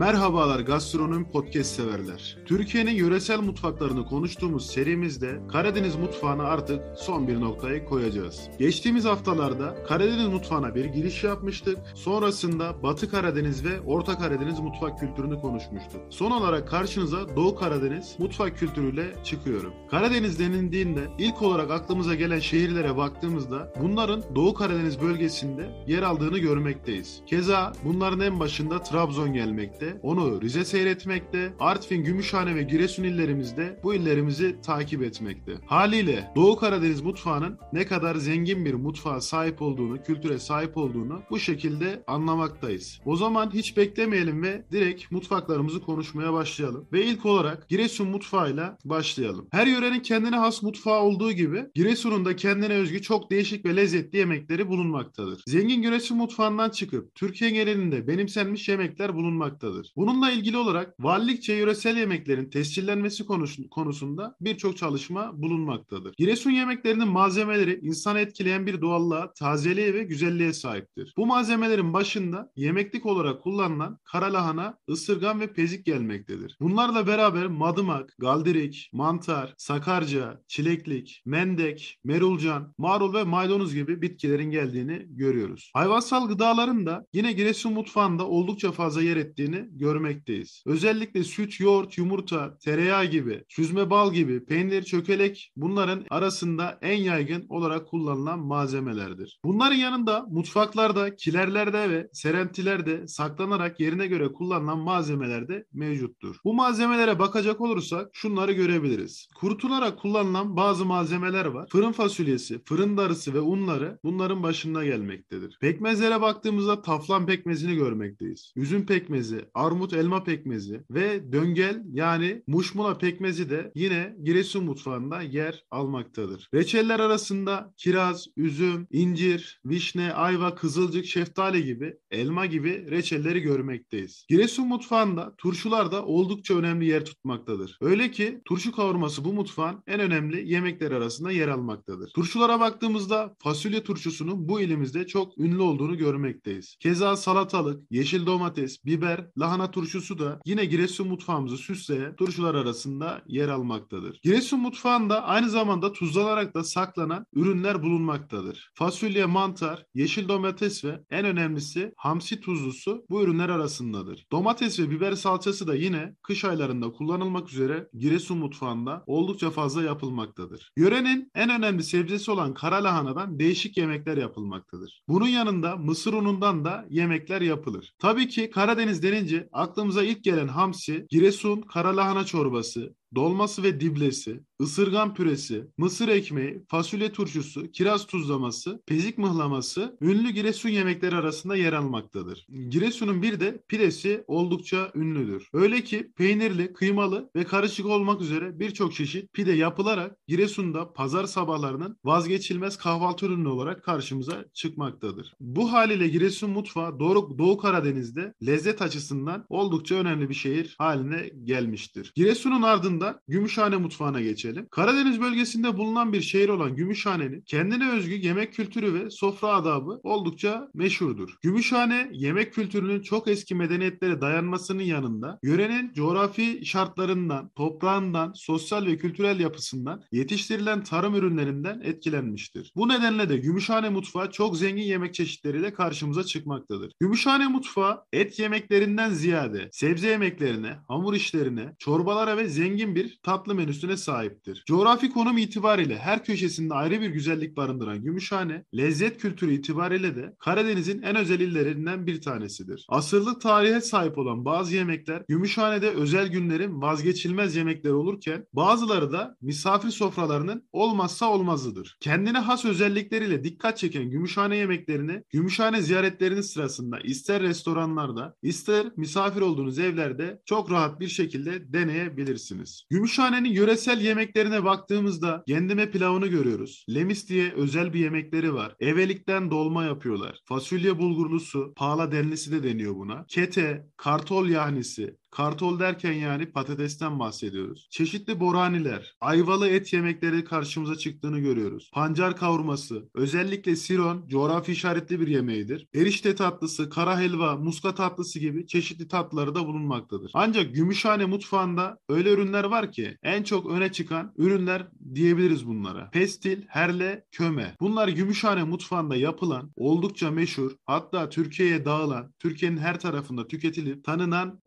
Merhabalar gastronomi podcast severler. Türkiye'nin yöresel mutfaklarını konuştuğumuz serimizde Karadeniz mutfağına artık son bir noktayı koyacağız. Geçtiğimiz haftalarda Karadeniz mutfağına bir giriş yapmıştık. Sonrasında Batı Karadeniz ve Orta Karadeniz mutfak kültürünü konuşmuştuk. Son olarak karşınıza Doğu Karadeniz mutfak kültürüyle çıkıyorum. Karadeniz denildiğinde ilk olarak aklımıza gelen şehirlere baktığımızda bunların Doğu Karadeniz bölgesinde yer aldığını görmekteyiz. Keza bunların en başında Trabzon gelmekte, onu Rize seyretmekte, Artvin, Gümüşhane ve Giresun illerimizde bu illerimizi takip etmekte. Haliyle Doğu Karadeniz mutfağının ne kadar zengin bir mutfağa sahip olduğunu, kültüre sahip olduğunu bu şekilde anlamaktayız. O zaman hiç beklemeyelim ve direkt mutfaklarımızı konuşmaya başlayalım. Ve ilk olarak Giresun mutfağıyla başlayalım. Her yörenin kendine has mutfağı olduğu gibi Giresun'un da kendine özgü çok değişik ve lezzetli yemekleri bulunmaktadır. Zengin Giresun mutfağından çıkıp Türkiye genelinde benimsenmiş yemekler bulunmaktadır. Bununla ilgili olarak valilikçe yöresel yemeklerin tescillenmesi konusunda birçok çalışma bulunmaktadır. Giresun yemeklerinin malzemeleri insanı etkileyen bir doğallığa, tazeliğe ve güzelliğe sahiptir. Bu malzemelerin başında yemeklik olarak kullanılan kara lahana, ısırgan ve pezik gelmektedir. Bunlarla beraber madımak, galdirik, mantar, sakarca, çileklik, mendek, merulcan, marul ve maydanoz gibi bitkilerin geldiğini görüyoruz. Hayvansal gıdaların da yine Giresun mutfağında oldukça fazla yer ettiğini görmekteyiz. Özellikle süt, yoğurt, yumurta, tereyağı gibi, süzme bal gibi, peynir, çökelek bunların arasında en yaygın olarak kullanılan malzemelerdir. Bunların yanında mutfaklarda, kilerlerde ve serentilerde saklanarak yerine göre kullanılan malzemeler de mevcuttur. Bu malzemelere bakacak olursak şunları görebiliriz. Kurutularak kullanılan bazı malzemeler var. Fırın fasulyesi, fırın darısı ve unları bunların başında gelmektedir. Pekmezlere baktığımızda taflan pekmezini görmekteyiz. Üzüm pekmezi, armut elma pekmezi ve döngel yani muşmula pekmezi de yine Giresun mutfağında yer almaktadır. Reçeller arasında kiraz, üzüm, incir, vişne, ayva, kızılcık, şeftali gibi, elma gibi reçelleri görmekteyiz. Giresun mutfağında turşular da oldukça önemli yer tutmaktadır. Öyle ki turşu kavurması bu mutfağın en önemli yemekler arasında yer almaktadır. Turşulara baktığımızda fasulye turşusunun bu ilimizde çok ünlü olduğunu görmekteyiz. Keza salatalık, yeşil domates, biber, lahana turşusu da yine Giresun mutfağımızı süsleyen turşular arasında yer almaktadır. Giresun mutfağında aynı zamanda tuzlanarak da saklanan ürünler bulunmaktadır. Fasulye, mantar, yeşil domates ve en önemlisi hamsi tuzlusu bu ürünler arasındadır. Domates ve biber salçası da yine kış aylarında kullanılmak üzere Giresun mutfağında oldukça fazla yapılmaktadır. Yörenin en önemli sebzesi olan kara lahanadan değişik yemekler yapılmaktadır. Bunun yanında mısır unundan da yemekler yapılır. Tabii ki Karadeniz denince aklımıza ilk gelen hamsi, Giresun kara lahana çorbası, dolması ve diblesi, ısırgan püresi, mısır ekmeği, fasulye turşusu, kiraz tuzlaması, pezik mıhlaması ünlü Giresun yemekleri arasında yer almaktadır. Giresun'un bir de pidesi oldukça ünlüdür. Öyle ki peynirli, kıymalı ve karışık olmak üzere birçok çeşit pide yapılarak Giresun'da pazar sabahlarının vazgeçilmez kahvaltı ürünü olarak karşımıza çıkmaktadır. Bu haliyle Giresun mutfağı Doğu, Doğu Karadeniz'de lezzet açısından oldukça önemli bir şehir haline gelmiştir. Giresun'un ardından ardından Gümüşhane mutfağına geçelim. Karadeniz bölgesinde bulunan bir şehir olan Gümüşhane'nin kendine özgü yemek kültürü ve sofra adabı oldukça meşhurdur. Gümüşhane yemek kültürünün çok eski medeniyetlere dayanmasının yanında yörenin coğrafi şartlarından, toprağından, sosyal ve kültürel yapısından, yetiştirilen tarım ürünlerinden etkilenmiştir. Bu nedenle de Gümüşhane mutfağı çok zengin yemek çeşitleriyle karşımıza çıkmaktadır. Gümüşhane mutfağı et yemeklerinden ziyade sebze yemeklerine, hamur işlerine, çorbalara ve zengin zengin bir tatlı menüsüne sahiptir. Coğrafi konum itibariyle her köşesinde ayrı bir güzellik barındıran Gümüşhane, lezzet kültürü itibariyle de Karadeniz'in en özel illerinden bir tanesidir. Asırlık tarihe sahip olan bazı yemekler Gümüşhane'de özel günlerin vazgeçilmez yemekleri olurken bazıları da misafir sofralarının olmazsa olmazıdır. Kendine has özellikleriyle dikkat çeken Gümüşhane yemeklerini Gümüşhane ziyaretleriniz sırasında ister restoranlarda ister misafir olduğunuz evlerde çok rahat bir şekilde deneyebilirsiniz. Gümüşhane'nin yöresel yemeklerine baktığımızda kendime pilavını görüyoruz. Lemis diye özel bir yemekleri var. Evelikten dolma yapıyorlar. Fasulye bulgurlusu, pağla denlisi de deniyor buna. Kete, kartol yahnisi, Kartol derken yani patatesten bahsediyoruz. Çeşitli boraniler, ayvalı et yemekleri karşımıza çıktığını görüyoruz. Pancar kavurması, özellikle siron coğrafi işaretli bir yemeğidir. Erişte tatlısı, kara helva, muska tatlısı gibi çeşitli tatlıları da bulunmaktadır. Ancak Gümüşhane mutfağında öyle ürünler var ki en çok öne çıkan ürünler diyebiliriz bunlara. Pestil, herle, köme. Bunlar Gümüşhane mutfağında yapılan, oldukça meşhur, hatta Türkiye'ye dağılan, Türkiye'nin her tarafında tüketilip tanınan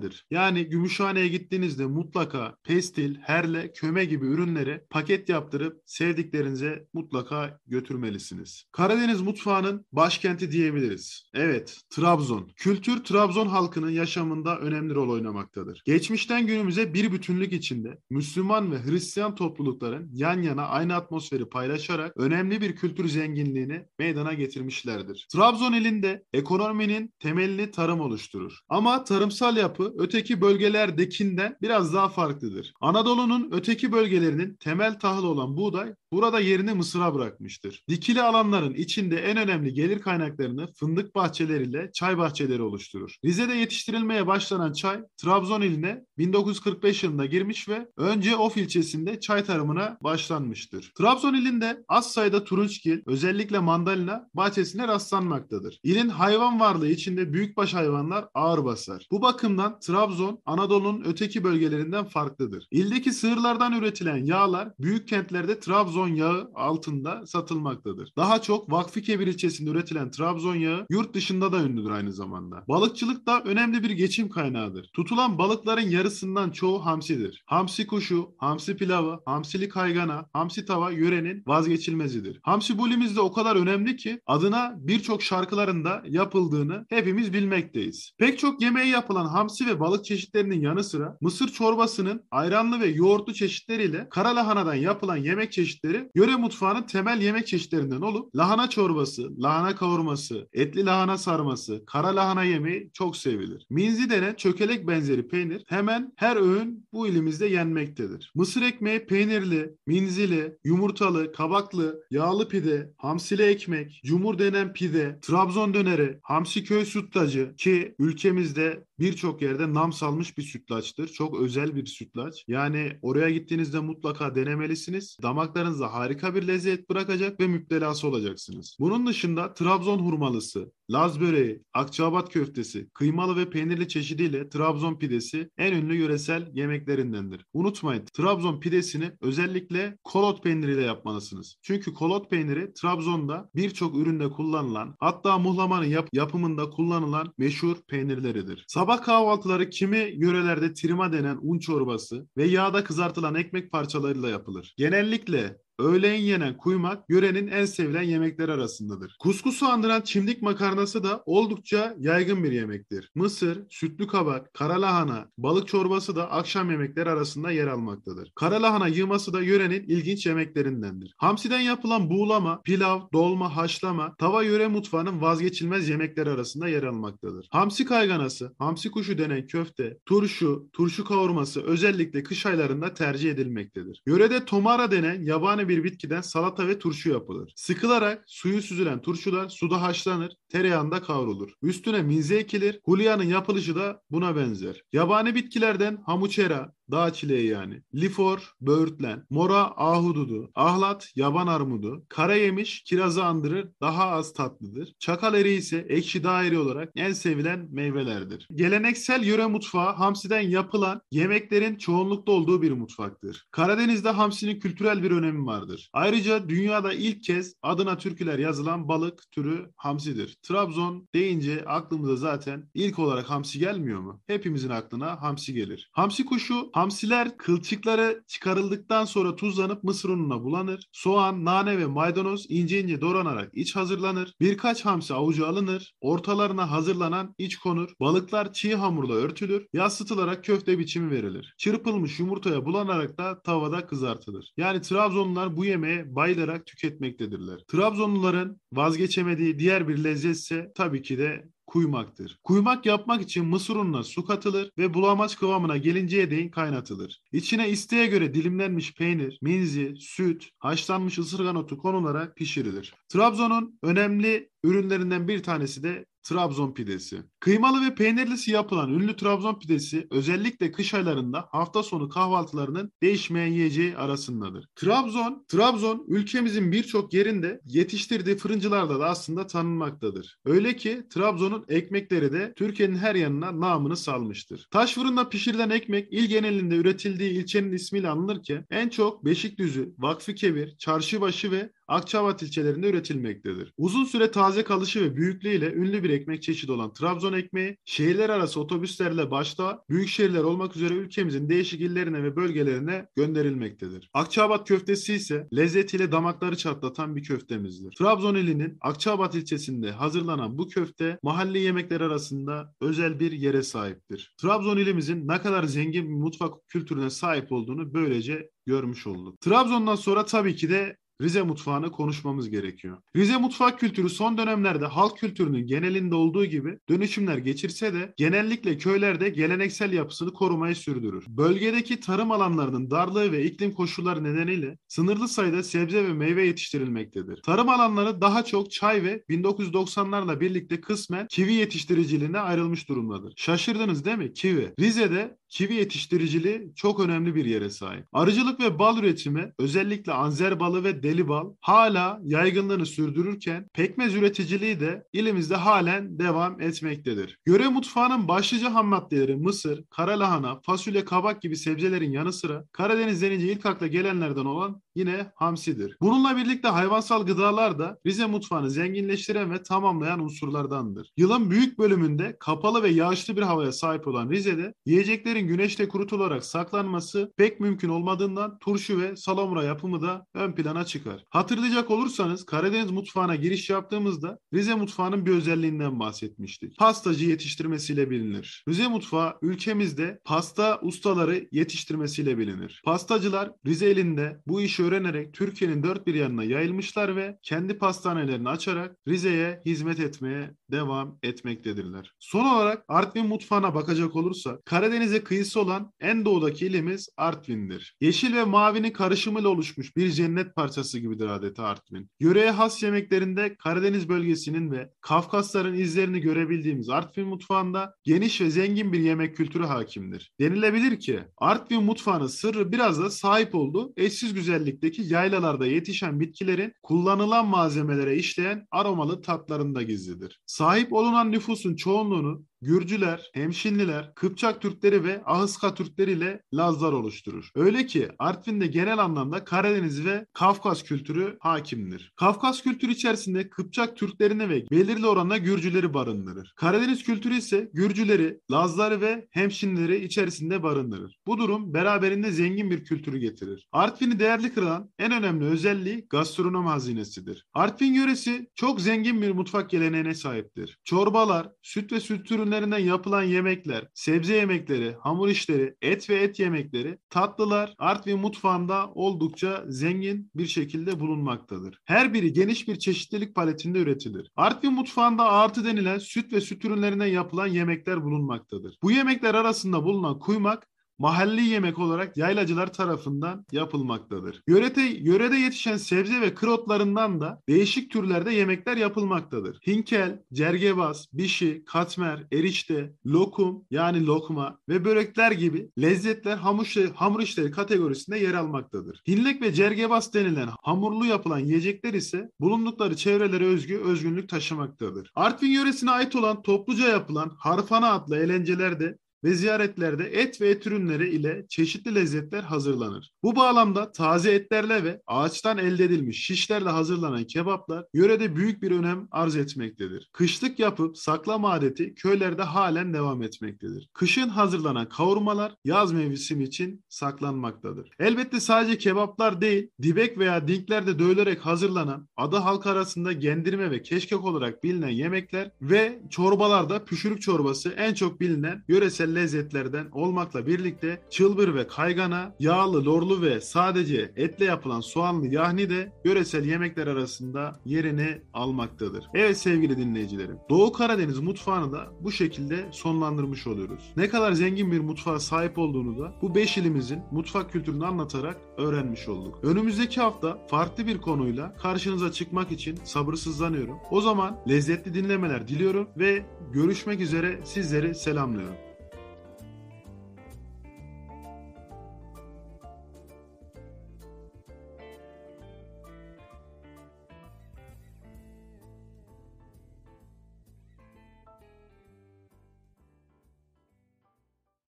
ürünlerdir. Yani Gümüşhane'ye gittiğinizde mutlaka pestil, herle, köme gibi ürünleri paket yaptırıp sevdiklerinize mutlaka götürmelisiniz. Karadeniz mutfağının başkenti diyebiliriz. Evet, Trabzon. Kültür Trabzon halkının yaşamında önemli rol oynamaktadır. Geçmişten günümüze bir bütünlük içinde Müslüman ve Hristiyan toplulukların yan yana aynı atmosferi paylaşarak önemli bir kültür zenginliğini meydana getirmişlerdir. Trabzon ilinde ekonominin temelini tarım oluşturur. Ama tarımsal yapı öteki bölgelerdekinden biraz daha farklıdır. Anadolu'nun öteki bölgelerinin temel tahılı olan buğday burada yerini Mısır'a bırakmıştır. Dikili alanların içinde en önemli gelir kaynaklarını fındık bahçeleriyle çay bahçeleri oluşturur. Rize'de yetiştirilmeye başlanan çay Trabzon iline 1945 yılında girmiş ve önce Of ilçesinde çay tarımına başlanmıştır. Trabzon ilinde az sayıda turunçgil, özellikle mandalina bahçesine rastlanmaktadır. İlin hayvan varlığı içinde büyükbaş hayvanlar ağır basar. Bu bakımdan Trabzon Anadolu'nun öteki bölgelerinden farklıdır. İldeki sığırlardan üretilen yağlar büyük kentlerde Trabzon yağı altında satılmaktadır. Daha çok Vakfıkebir ilçesinde üretilen Trabzon yağı yurt dışında da ünlüdür aynı zamanda. Balıkçılık da önemli bir geçim kaynağıdır. Tutulan balıkların yarısından çoğu hamsidir. Hamsi kuşu, hamsi pilavı, hamsili kaygana, hamsi tava yörenin vazgeçilmezidir. Hamsi bulimizde o kadar önemli ki adına birçok şarkılarında yapıldığını hepimiz bilmekteyiz. Pek çok yemeği yapılan hamsi ve balık çeşitlerinin yanı sıra mısır çorbasının ayranlı ve yoğurtlu çeşitleriyle kara lahanadan yapılan yemek çeşitleri yöre mutfağının temel yemek çeşitlerinden olup lahana çorbası, lahana kavurması, etli lahana sarması, kara lahana yemeği çok sevilir. Minzi denen çökelek benzeri peynir hemen her öğün bu ilimizde yenmektedir. Mısır ekmeği peynirli, minzili, yumurtalı, kabaklı, yağlı pide, hamsili ekmek, cumur denen pide, Trabzon döneri, hamsi köy sütlacı ki ülkemizde birçok yerde nam salmış bir sütlaçtır. Çok özel bir sütlaç. Yani oraya gittiğinizde mutlaka denemelisiniz. Damaklarınızda harika bir lezzet bırakacak ve müptelası olacaksınız. Bunun dışında Trabzon hurmalısı, Laz böreği, Akçaabat köftesi, kıymalı ve peynirli çeşidiyle Trabzon pidesi en ünlü yöresel yemeklerindendir. Unutmayın Trabzon pidesini özellikle kolot peyniriyle yapmalısınız. Çünkü kolot peyniri Trabzon'da birçok üründe kullanılan hatta muhlamanın yap yapımında kullanılan meşhur peynirleridir. Sabah kahvaltıları kimi yörelerde trima denen un çorbası ve yağda kızartılan ekmek parçalarıyla yapılır. Genellikle Öğleyin yenen kuymak yörenin en sevilen yemekleri arasındadır. Kuskusu andıran çimdik makarnası da oldukça yaygın bir yemektir. Mısır, sütlü kabak, kara lahana, balık çorbası da akşam yemekleri arasında yer almaktadır. Kara lahana yığması da yörenin ilginç yemeklerindendir. Hamsiden yapılan buğulama, pilav, dolma, haşlama, tava yöre mutfağının vazgeçilmez yemekleri arasında yer almaktadır. Hamsi kayganası, hamsi kuşu denen köfte, turşu, turşu kavurması özellikle kış aylarında tercih edilmektedir. Yörede tomara denen yabani bir bitkiden salata ve turşu yapılır. Sıkılarak suyu süzülen turşular suda haşlanır, tereyağında kavrulur. Üstüne minze ekilir. Hulyanın yapılışı da buna benzer. Yabani bitkilerden hamuçera, dağ çileği yani, lifor, böğürtlen, mora ahududu, ahlat, yaban armudu, kara yemiş kirazı andırır, daha az tatlıdır. Çakal eriği ise ekşi dağ olarak en sevilen meyvelerdir. Geleneksel yöre mutfağı hamsiden yapılan yemeklerin çoğunlukta olduğu bir mutfaktır. Karadeniz'de hamsinin kültürel bir önemi vardır. Ayrıca dünyada ilk kez adına türküler yazılan balık türü hamsidir. Trabzon deyince aklımıza zaten ilk olarak hamsi gelmiyor mu? Hepimizin aklına hamsi gelir. Hamsi kuşu Hamsiler kılçıkları çıkarıldıktan sonra tuzlanıp mısır ununa bulanır. Soğan, nane ve maydanoz ince ince doğranarak iç hazırlanır. Birkaç hamsi avucu alınır. Ortalarına hazırlanan iç konur. Balıklar çiğ hamurla örtülür. Yassıtılarak köfte biçimi verilir. Çırpılmış yumurtaya bulanarak da tavada kızartılır. Yani Trabzonlular bu yemeğe bayılarak tüketmektedirler. Trabzonluların vazgeçemediği diğer bir lezzet ise tabii ki de kuymaktır. Kuymak yapmak için mısır ununa su katılır ve bulamaç kıvamına gelinceye değin kaynatılır. İçine isteğe göre dilimlenmiş peynir, minzi, süt, haşlanmış ısırgan otu konularak pişirilir. Trabzon'un önemli ürünlerinden bir tanesi de Trabzon pidesi. Kıymalı ve peynirlisi yapılan ünlü Trabzon pidesi özellikle kış aylarında hafta sonu kahvaltılarının değişmeyen yiyeceği arasındadır. Trabzon, Trabzon ülkemizin birçok yerinde yetiştirdiği fırıncılarda da aslında tanınmaktadır. Öyle ki Trabzon'un ekmekleri de Türkiye'nin her yanına namını salmıştır. Taş fırında pişirilen ekmek il genelinde üretildiği ilçenin ismiyle anılırken en çok Beşikdüzü, Vakfıkebir, Çarşıbaşı ve Akçabat ilçelerinde üretilmektedir. Uzun süre taze kalışı ve büyüklüğüyle ünlü bir ekmek çeşidi olan Trabzon ekmeği, şehirler arası otobüslerle başta büyük şehirler olmak üzere ülkemizin değişik illerine ve bölgelerine gönderilmektedir. Akçabat köftesi ise lezzetiyle damakları çatlatan bir köftemizdir. Trabzon ilinin Akçabat ilçesinde hazırlanan bu köfte mahalli yemekler arasında özel bir yere sahiptir. Trabzon ilimizin ne kadar zengin bir mutfak kültürüne sahip olduğunu böylece görmüş olduk. Trabzon'dan sonra tabii ki de Rize mutfağını konuşmamız gerekiyor. Rize mutfak kültürü son dönemlerde halk kültürünün genelinde olduğu gibi dönüşümler geçirse de genellikle köylerde geleneksel yapısını korumayı sürdürür. Bölgedeki tarım alanlarının darlığı ve iklim koşulları nedeniyle sınırlı sayıda sebze ve meyve yetiştirilmektedir. Tarım alanları daha çok çay ve 1990'larla birlikte kısmen kivi yetiştiriciliğine ayrılmış durumdadır. Şaşırdınız değil mi? Kivi. Rize'de kivi yetiştiriciliği çok önemli bir yere sahip. Arıcılık ve bal üretimi özellikle anzer balı ve deli bal hala yaygınlığını sürdürürken pekmez üreticiliği de ilimizde halen devam etmektedir. Göre mutfağının başlıca ham maddeleri mısır, kara lahana, fasulye, kabak gibi sebzelerin yanı sıra Karadeniz denince ilk akla gelenlerden olan yine hamsidir. Bununla birlikte hayvansal gıdalar da Rize mutfağını zenginleştiren ve tamamlayan unsurlardandır. Yılın büyük bölümünde kapalı ve yağışlı bir havaya sahip olan Rize'de yiyeceklerin güneşte kurutularak saklanması pek mümkün olmadığından turşu ve salamura yapımı da ön plana çıkar. Hatırlayacak olursanız Karadeniz mutfağına giriş yaptığımızda Rize mutfağının bir özelliğinden bahsetmiştik. Pastacı yetiştirmesiyle bilinir. Rize mutfağı ülkemizde pasta ustaları yetiştirmesiyle bilinir. Pastacılar Rize elinde bu işi öğrenerek Türkiye'nin dört bir yanına yayılmışlar ve kendi pastanelerini açarak Rize'ye hizmet etmeye devam etmektedirler. Son olarak Artvin mutfağına bakacak olursak Karadeniz'e kıyısı olan en doğudaki ilimiz Artvin'dir. Yeşil ve mavinin karışımıyla oluşmuş bir cennet parçası gibidir adeta Artvin. Yöreye has yemeklerinde Karadeniz bölgesinin ve Kafkasların izlerini görebildiğimiz Artvin mutfağında geniş ve zengin bir yemek kültürü hakimdir. Denilebilir ki Artvin mutfağının sırrı biraz da sahip olduğu eşsiz güzellikteki yaylalarda yetişen bitkilerin kullanılan malzemelere işleyen aromalı tatlarında gizlidir. Sahip olunan nüfusun çoğunluğunu Gürcüler, Hemşinliler, Kıpçak Türkleri ve Ahıska Türkleri ile Lazlar oluşturur. Öyle ki Artvin'de genel anlamda Karadeniz ve Kafkas kültürü hakimdir. Kafkas kültürü içerisinde Kıpçak Türklerini ve belirli oranda Gürcüleri barındırır. Karadeniz kültürü ise Gürcüleri, Lazları ve Hemşinlileri içerisinde barındırır. Bu durum beraberinde zengin bir kültürü getirir. Artvin'i değerli kılan en önemli özelliği gastronom hazinesidir. Artvin yöresi çok zengin bir mutfak geleneğine sahiptir. Çorbalar, süt ve süt ürünleri ürünlerinden yapılan yemekler, sebze yemekleri, hamur işleri, et ve et yemekleri, tatlılar Artvin mutfağında oldukça zengin bir şekilde bulunmaktadır. Her biri geniş bir çeşitlilik paletinde üretilir. Artvin mutfağında artı denilen süt ve süt ürünlerinden yapılan yemekler bulunmaktadır. Bu yemekler arasında bulunan kuymak mahalli yemek olarak yaylacılar tarafından yapılmaktadır. Yörede, yörede yetişen sebze ve kırotlarından da değişik türlerde yemekler yapılmaktadır. Hinkel, cergebaz, bişi, katmer, erişte, lokum yani lokma ve börekler gibi lezzetler hamur, hamur işleri kategorisinde yer almaktadır. Hinlek ve cergebaz denilen hamurlu yapılan yiyecekler ise bulundukları çevrelere özgü özgünlük taşımaktadır. Artvin yöresine ait olan topluca yapılan harfana adlı eğlencelerde ve ziyaretlerde et ve et ürünleri ile çeşitli lezzetler hazırlanır. Bu bağlamda taze etlerle ve ağaçtan elde edilmiş şişlerle hazırlanan kebaplar yörede büyük bir önem arz etmektedir. Kışlık yapıp saklama adeti köylerde halen devam etmektedir. Kışın hazırlanan kavurmalar yaz mevsimi için saklanmaktadır. Elbette sadece kebaplar değil, dibek veya dinklerde dövülerek hazırlanan adı halk arasında gendirme ve keşkek olarak bilinen yemekler ve çorbalarda püşürük çorbası en çok bilinen yöresel yöresel lezzetlerden olmakla birlikte çılbır ve kaygana, yağlı, lorlu ve sadece etle yapılan soğanlı yahni de yöresel yemekler arasında yerini almaktadır. Evet sevgili dinleyicilerim. Doğu Karadeniz mutfağını da bu şekilde sonlandırmış oluyoruz. Ne kadar zengin bir mutfağa sahip olduğunu da bu 5 ilimizin mutfak kültürünü anlatarak öğrenmiş olduk. Önümüzdeki hafta farklı bir konuyla karşınıza çıkmak için sabırsızlanıyorum. O zaman lezzetli dinlemeler diliyorum ve görüşmek üzere sizleri selamlıyorum.